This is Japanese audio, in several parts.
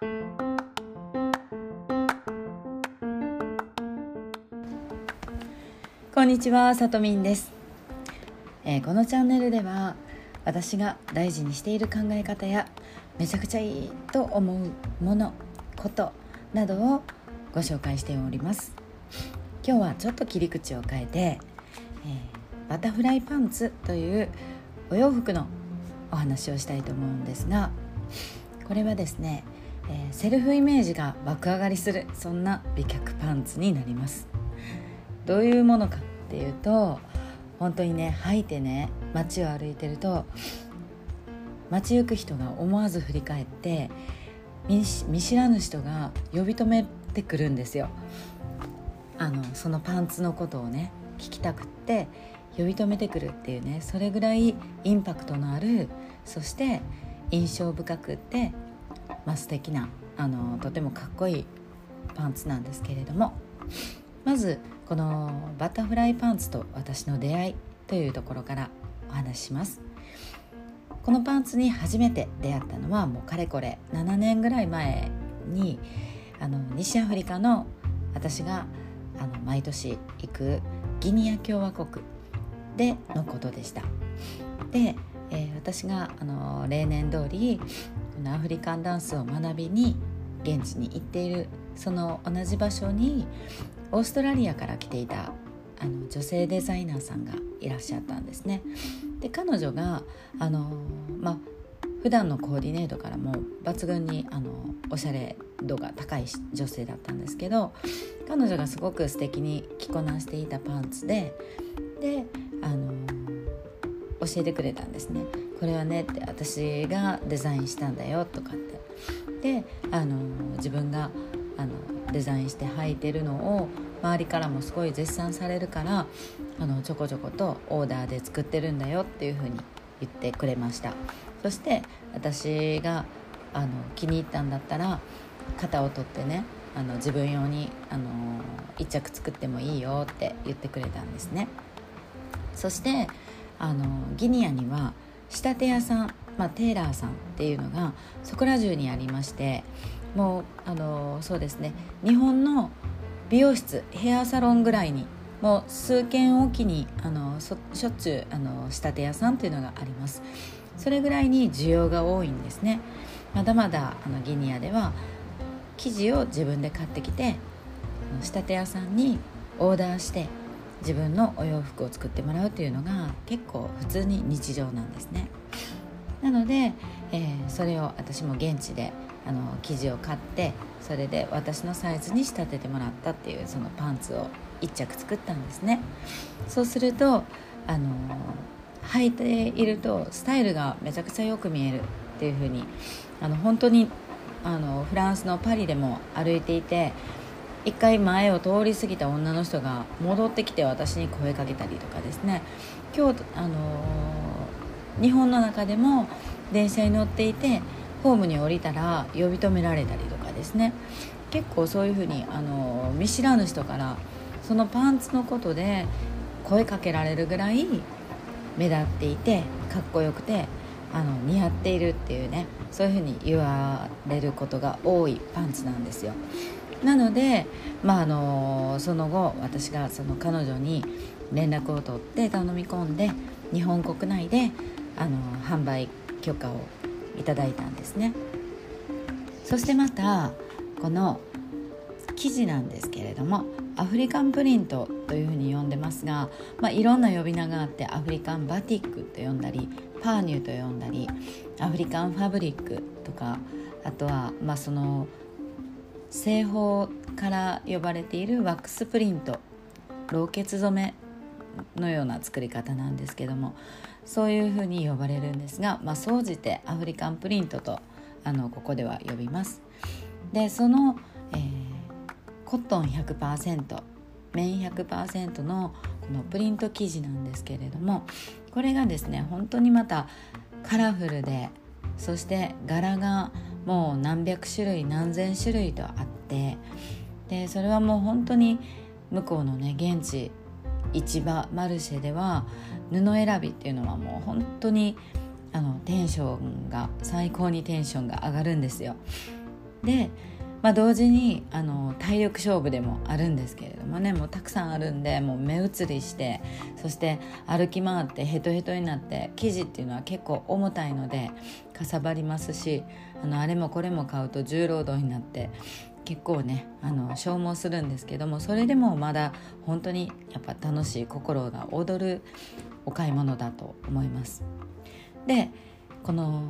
こんにちは、さとみんです、えー、このチャンネルでは私が大事にしている考え方やめちゃくちゃいいと思うもの、ことなどをご紹介しております。今日はちょっと切り口を変えて、えー、バタフライパンツというお洋服のお話をしたいと思うんですがこれはですね、えー、セルフイメージが爆上がりするそんな美脚パンツになります。どういうものかっていうと本当にね履いてね街を歩いてると街行く人が思わず振り返って見知らぬ人が呼び止めてくるんですよ。あのそのパンツのことをね聞きたくって呼び止めてくるっていうねそれぐらいインパクトのあるそして印象深くって、まあ、素敵なあなとてもかっこいいパンツなんですけれども。まずこのバタフライパンツと私の出会いというところからお話しします。このパンツに初めて出会ったのはもうかれこれ7年ぐらい前にあの西アフリカの私があの毎年行くギニア共和国でのことでした。で、えー、私があの例年通りのアフリカンダンスを学びに現地に行っているその同じ場所にオーストラリアから来ていたあの女性デザイナーさんがいらっしゃったんですね。で彼女があの、ま、普段のコーディネートからも抜群にあのおしゃれ度が高い女性だったんですけど彼女がすごく素敵に着こなしていたパンツでであの教えてくれたんですね。これはねって私がデザインしたんだよとかって。であの自分があのデザインして履いてるのを周りからもすごい絶賛されるからあのちょこちょことオーダーで作ってるんだよっていうふうに言ってくれました。そして私があの気に入ったんだったら型を取ってねあの自分用にあの1着作ってもいいよって言ってくれたんですね。そしてあのギニアには仕立て屋さん、まあ、テーラーさんっていうのがそこら中にありましてもうあのそうですね日本の美容室ヘアサロンぐらいにもう数軒おきにあのしょっちゅうあの仕立て屋さんというのがあります。それぐらいに需要が多いんですね。まだまだあのギニアでは生地を自分で買ってきて仕立て屋さんにオーダーして自分のお洋服を作ってもらうというのが結構普通に日常なんですね。なので、えー、それを私も現地であの生地を買ってそれで私のサイズに仕立ててもらったっていうそのパンツを1着作ったんですね。そうするとあの履いているとスタイルがめちゃくちゃよく見えるっていう風にあの本当にあのフランスのパリでも歩いていて一回前を通り過ぎた女の人が戻ってきて私に声かけたりとかですね。今日あの日本の中でも電車に乗っていてホームに降りたら呼び止められたりとかですね。結構そういうふうにあの見知らぬ人からそのパンツのことで声かけられるぐらい目立っていてかっこよくてあの似合っているっていうねそういうふうに言われることが多いパンツなんですよ。なので、まあ、あのその後私がその彼女に連絡を取って頼み込んで日本国内であの販売許可をいただいたんですね。そしてまたこの生地なんですけれどもアフリカンプリントというふうに呼んでますが、まあ、いろんな呼び名があってアフリカンバティックと呼んだりパーニュと呼んだりアフリカンファブリックとかあとはまあその製法から呼ばれているワックスプリント老血染めのような作り方なんですけどもそういうふうに呼ばれるんですがまあ総じてアフリカンプリントとあのここでは呼びます。でその、えー、コットン100%綿100%のこのプリント生地なんですけれどもこれがですね本当にまたカラフルでそして柄がもう何百種類何千種類とあってでそれはもう本当に向こうのね現地市場マルシェでは布選びっていうのはもう本当にあのテンションが最高にテンションが上がるんですよ。で、まあ、同時にあの体力勝負でもあるんですけれどもねもうたくさんあるんでもう目移りしてそして歩き回ってヘトヘトになって生地っていうのは結構重たいのでかさばりますしあのあれもこれも買うと重労働になって結構ねあの消耗するんですけどもそれでもまだ本当にやっぱ楽しい心が躍るお買い物だと思います。でこの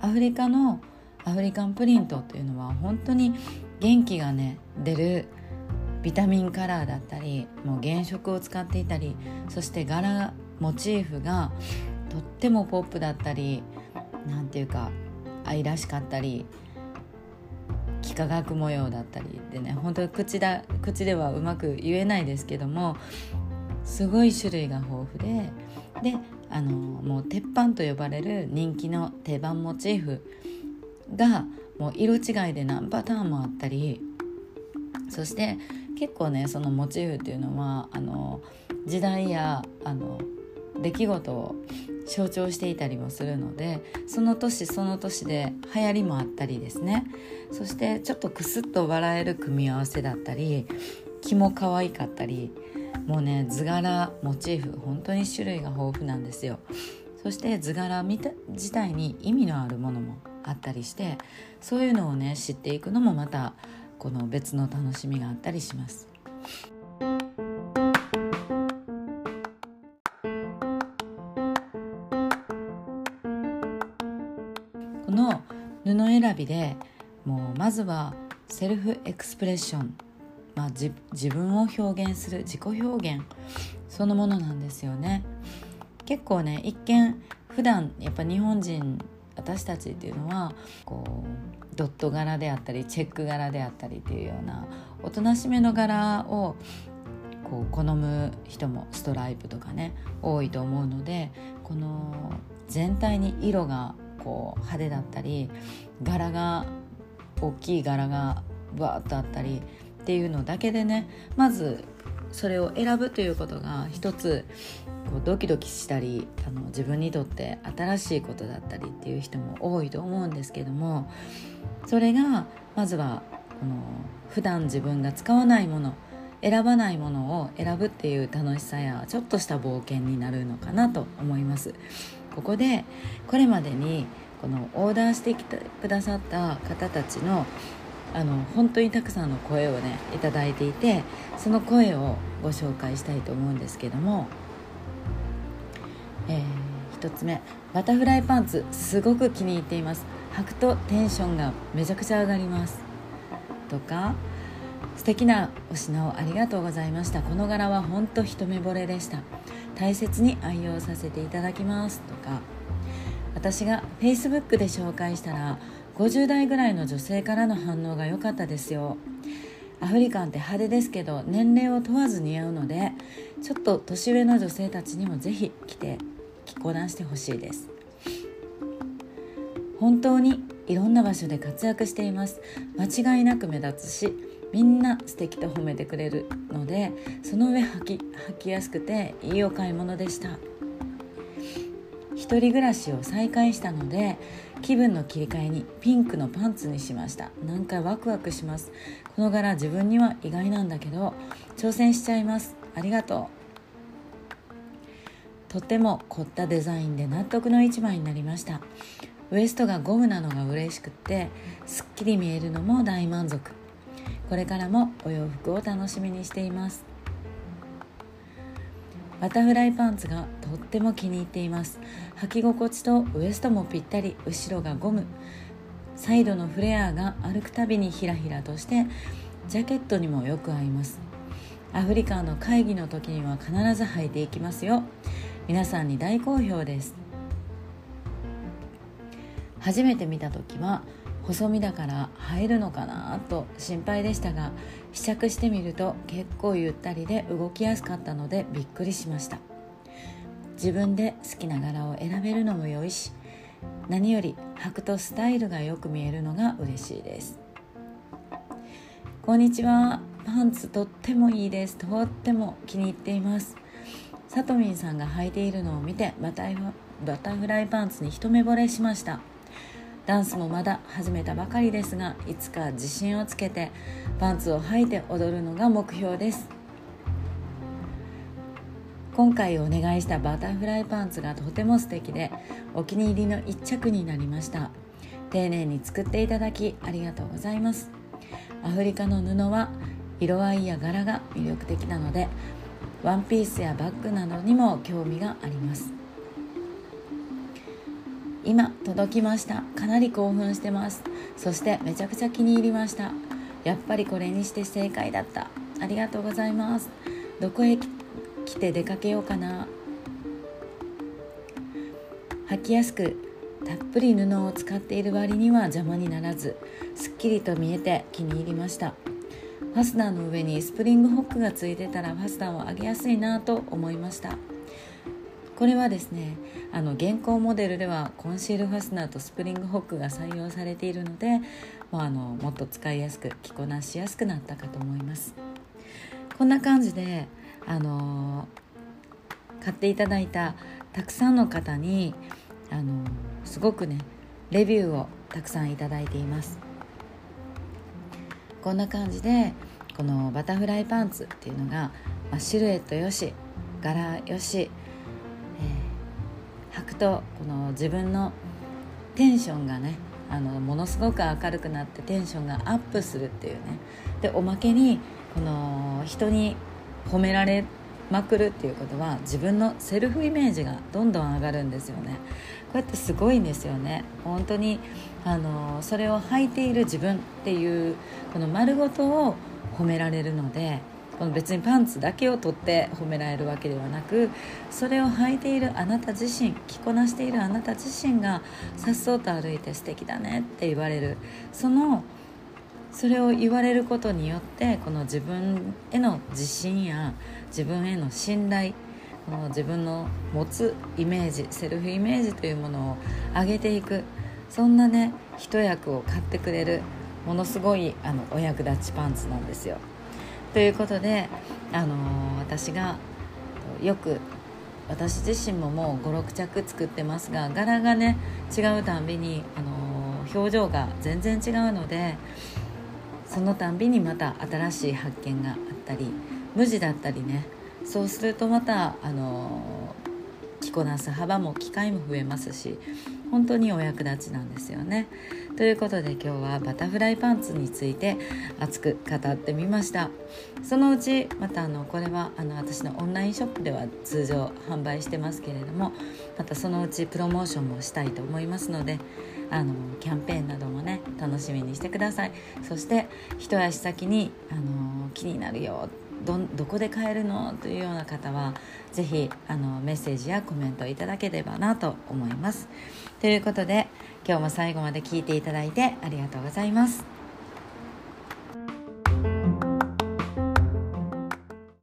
アフリカのアフリカンプリントというのは本当に元気がね出るビタミンカラーだったりもう原色を使っていたりそして柄モチーフがとってもポップだったり何ていうか愛らしかったり幾何学模様だったりでね本当に口だ口ではうまく言えないですけどもすごい種類が豊富でであのもう鉄板と呼ばれる人気の定番モチーフがもう色違いで何パターンもあったりそして結構ねそのモチーフっていうのはあの時代やあの出来事を象徴していたりもするのでその年その年で流行りもあったりですね。そしてちょっとクスッと笑える組み合わせだったり気も可愛かったりもうね図柄モチーフ本当に種類が豊富なんですよ。そして図柄自体に意味のあるものもあったりしてそういうのをね知っていくのもまたこの別の楽しみがあったりします。この布選びでもうまずはセルフエクスプレッション、まあ、自分を表現する自己表現そのものなんですよね結構ね一見普段やっぱ日本人私たちっていうのはこうドット柄であったりチェック柄であったりっていうようなおとなしめの柄をこう好む人もストライプとかね多いと思うのでこの全体に色がこう派手だったり柄が大きい柄がわーっとあったりっていうのだけでねまずそれを選ぶということが一つこうドキドキしたりあの自分にとって新しいことだったりっていう人も多いと思うんですけどもそれがまずはこの普段自分が使わないもの選ばないものを選ぶっていう楽しさやちょっとした冒険になるのかなと思います。ここでこれまでにこのオーダーしてきてくださった方たちのあの本当にたくさんの声をね頂いていてその声をご紹介したいと思うんですけども。えー、1つ目。バタフライパンツすごく気に入っています。履くとテンションがめちゃくちゃ上がります。とか素敵なお品をありがとうございました。この柄は本当一目惚れでした。大切に愛用させていただきます。とか私が Facebook で紹介したら50代ぐらいの女性からの反応が良かったですよ。アフリカンって派手ですけど年齢を問わず似合うのでちょっと年上の女性たちにもぜひ着て着こなしてほしいです。本当にいろんな場所で活躍しています。間違いなく目立つしみんな素敵と褒めてくれるのでその上履き履きやすくていいお買い物でした。一人暮らしを再開したので気分の切り替えにピンクのパンツにしました。なんかワクワクします。この柄自分には意外なんだけど挑戦しちゃいます。ありがとう。とっても凝ったデザインで納得の一枚になりました。ウエストがゴムなのが嬉しくってすっきり見えるのも大満足。これからもお洋服を楽しみにしています。バタフライパンツがとっても気に入っています。履き心地とウエストもぴったり後ろがゴム。サイドのフレアが歩くたびにひらひらとしてジャケットにもよく合います。アフリカの会議の時には必ず履いていきますよ。皆さんに大好評です。初めて見た時は細身だから入るのかなと心配でしたが試着してみると結構ゆったりで動きやすかったのでびっくりしました。自分で好きな柄を選べるのも良いし何より履くとスタイルがよく見えるのが嬉しいです。こんにちは。パンツとってもいいです。とっても気に入っています。さとみんさんが履いているのを見てバタバタフライパンツに一目惚れしました。ダンスもまだ始めたばかりですがいつか自信をつけてパンツを履いて踊るのが目標です。今回お願いしたバタフライパンツがとても素敵でお気に入りの一着になりました。丁寧に作っていただきありがとうございます。アフリカの布は色合いや柄が魅力的なのでワンピースやバッグなどにも興味があります。今届きました。かなり興奮してます。そしてめちゃくちゃ気に入りました。やっぱりこれにして正解だった。ありがとうございます。どこへ来て出かけようかな。履きやすくたっぷり布を使っている割には邪魔にならずすっきりと見えて気に入りました。ファスナーの上にスプリングホックがついてたらファスナーを上げやすいなと思いました。これはですねあの現行モデルではコンシールファスナーとスプリングホックが採用されているので、まあ、あのもっと使いやすく着こなしやすくなったかと思います。こんな感じであの買っていただいたたくさんの方にあのすごくねレビューをたくさんいただいています。こんな感じでこのバタフライパンツっていうのが、まあ、シルエットよし柄よし、くとこの自分のテンションがねあのものすごく明るくなってテンションがアップするっていうね。でおまけにこの人に褒められまくるっていうことは自分のセルフイメージがどんどん上がるんですよね。こうやってすごいんですよね。本当にあのそれを履いている自分っていうこの丸ごとを褒められるのでこの別にパンツだけを取って褒められるわけではなくそれを履いているあなた自身着こなしているあなた自身がさっそうと歩いて素敵だねって言われるそのそれを言われることによってこの自分への自信や自分への信頼この自分の持つイメージセルフイメージというものを上げていくそんなね一役を買ってくれるものすごいあのお役立ちパンツなんですよ。ということで、あのー、私がよく私自身ももう56着作ってますが柄がね違うたんびに、あのー、表情が全然違うのでそのたんびにまた新しい発見があったり無地だったりねそうするとまたあの着こなす幅も機会も増えますし本当にお役立ちなんですよね。ということで今日はバタフライパンツについて熱く語ってみました。そのうちまたあのこれはあの私のオンラインショップでは通常販売してますけれどもまたそのうちプロモーションもしたいと思いますのであのキャンペーンなどもね楽しみにしてください。そして一足先にあの気になるよどどこで買えるの？というような方は是非あのメッセージやコメントいただければなと思います。ということで今日も最後まで聞いていただいてありがとうございます。